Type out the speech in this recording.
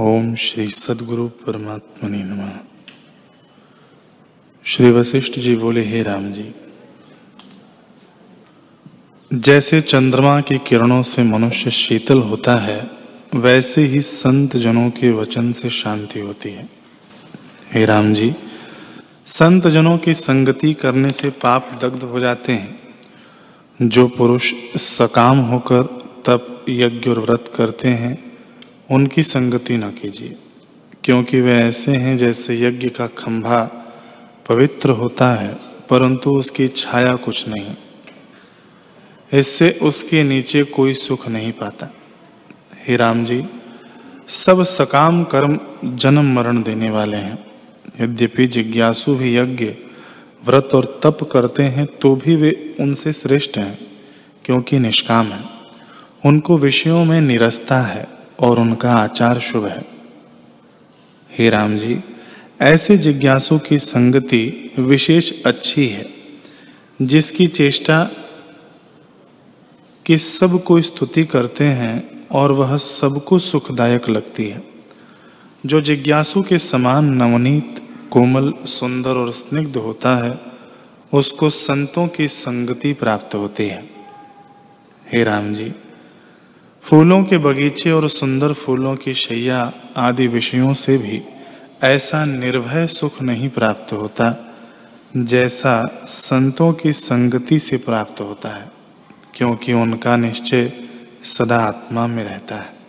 ओम श्री सदगुरु परमात्मनि नमः। श्री वशिष्ठ जी बोले, हे राम जी, जैसे चंद्रमा की किरणों से मनुष्य शीतल होता है, वैसे ही संत जनों के वचन से शांति होती है। हे राम जी, संत जनों की संगति करने से पाप दग्ध हो जाते हैं। जो पुरुष सकाम होकर तप यज्ञ और व्रत करते हैं उनकी संगति न कीजिए, क्योंकि वे ऐसे हैं जैसे यज्ञ का खंभा पवित्र होता है, परंतु उसकी छाया कुछ नहीं। इससे उसके नीचे कोई सुख नहीं पाता। हे राम जी, सब सकाम कर्म जन्म मरण देने वाले हैं। यद्यपि जिज्ञासु भी यज्ञ, व्रत और तप करते हैं तो भी वे उनसे श्रेष्ठ हैं, क्योंकि निष्काम है। उनको विषयों में निरस्ता है। और उनका आचार शुभ है। हे राम जी, ऐसे जिज्ञासु की संगति विशेष अच्छी है, जिसकी चेष्टा कि सबको स्तुति करते हैं और वह सबको सुखदायक लगती है। जो जिज्ञासु के समान नवनीत, कोमल, सुंदर और स्निग्ध होता है, उसको संतों की संगति प्राप्त होती है। हे राम जी फूलों के बगीचे और सुंदर फूलों की शैया आदि विषयों से भी ऐसा निर्भय सुख नहीं प्राप्त होता, जैसा संतों की संगति से प्राप्त होता है, क्योंकि उनका निश्चय सदा आत्मा में रहता है।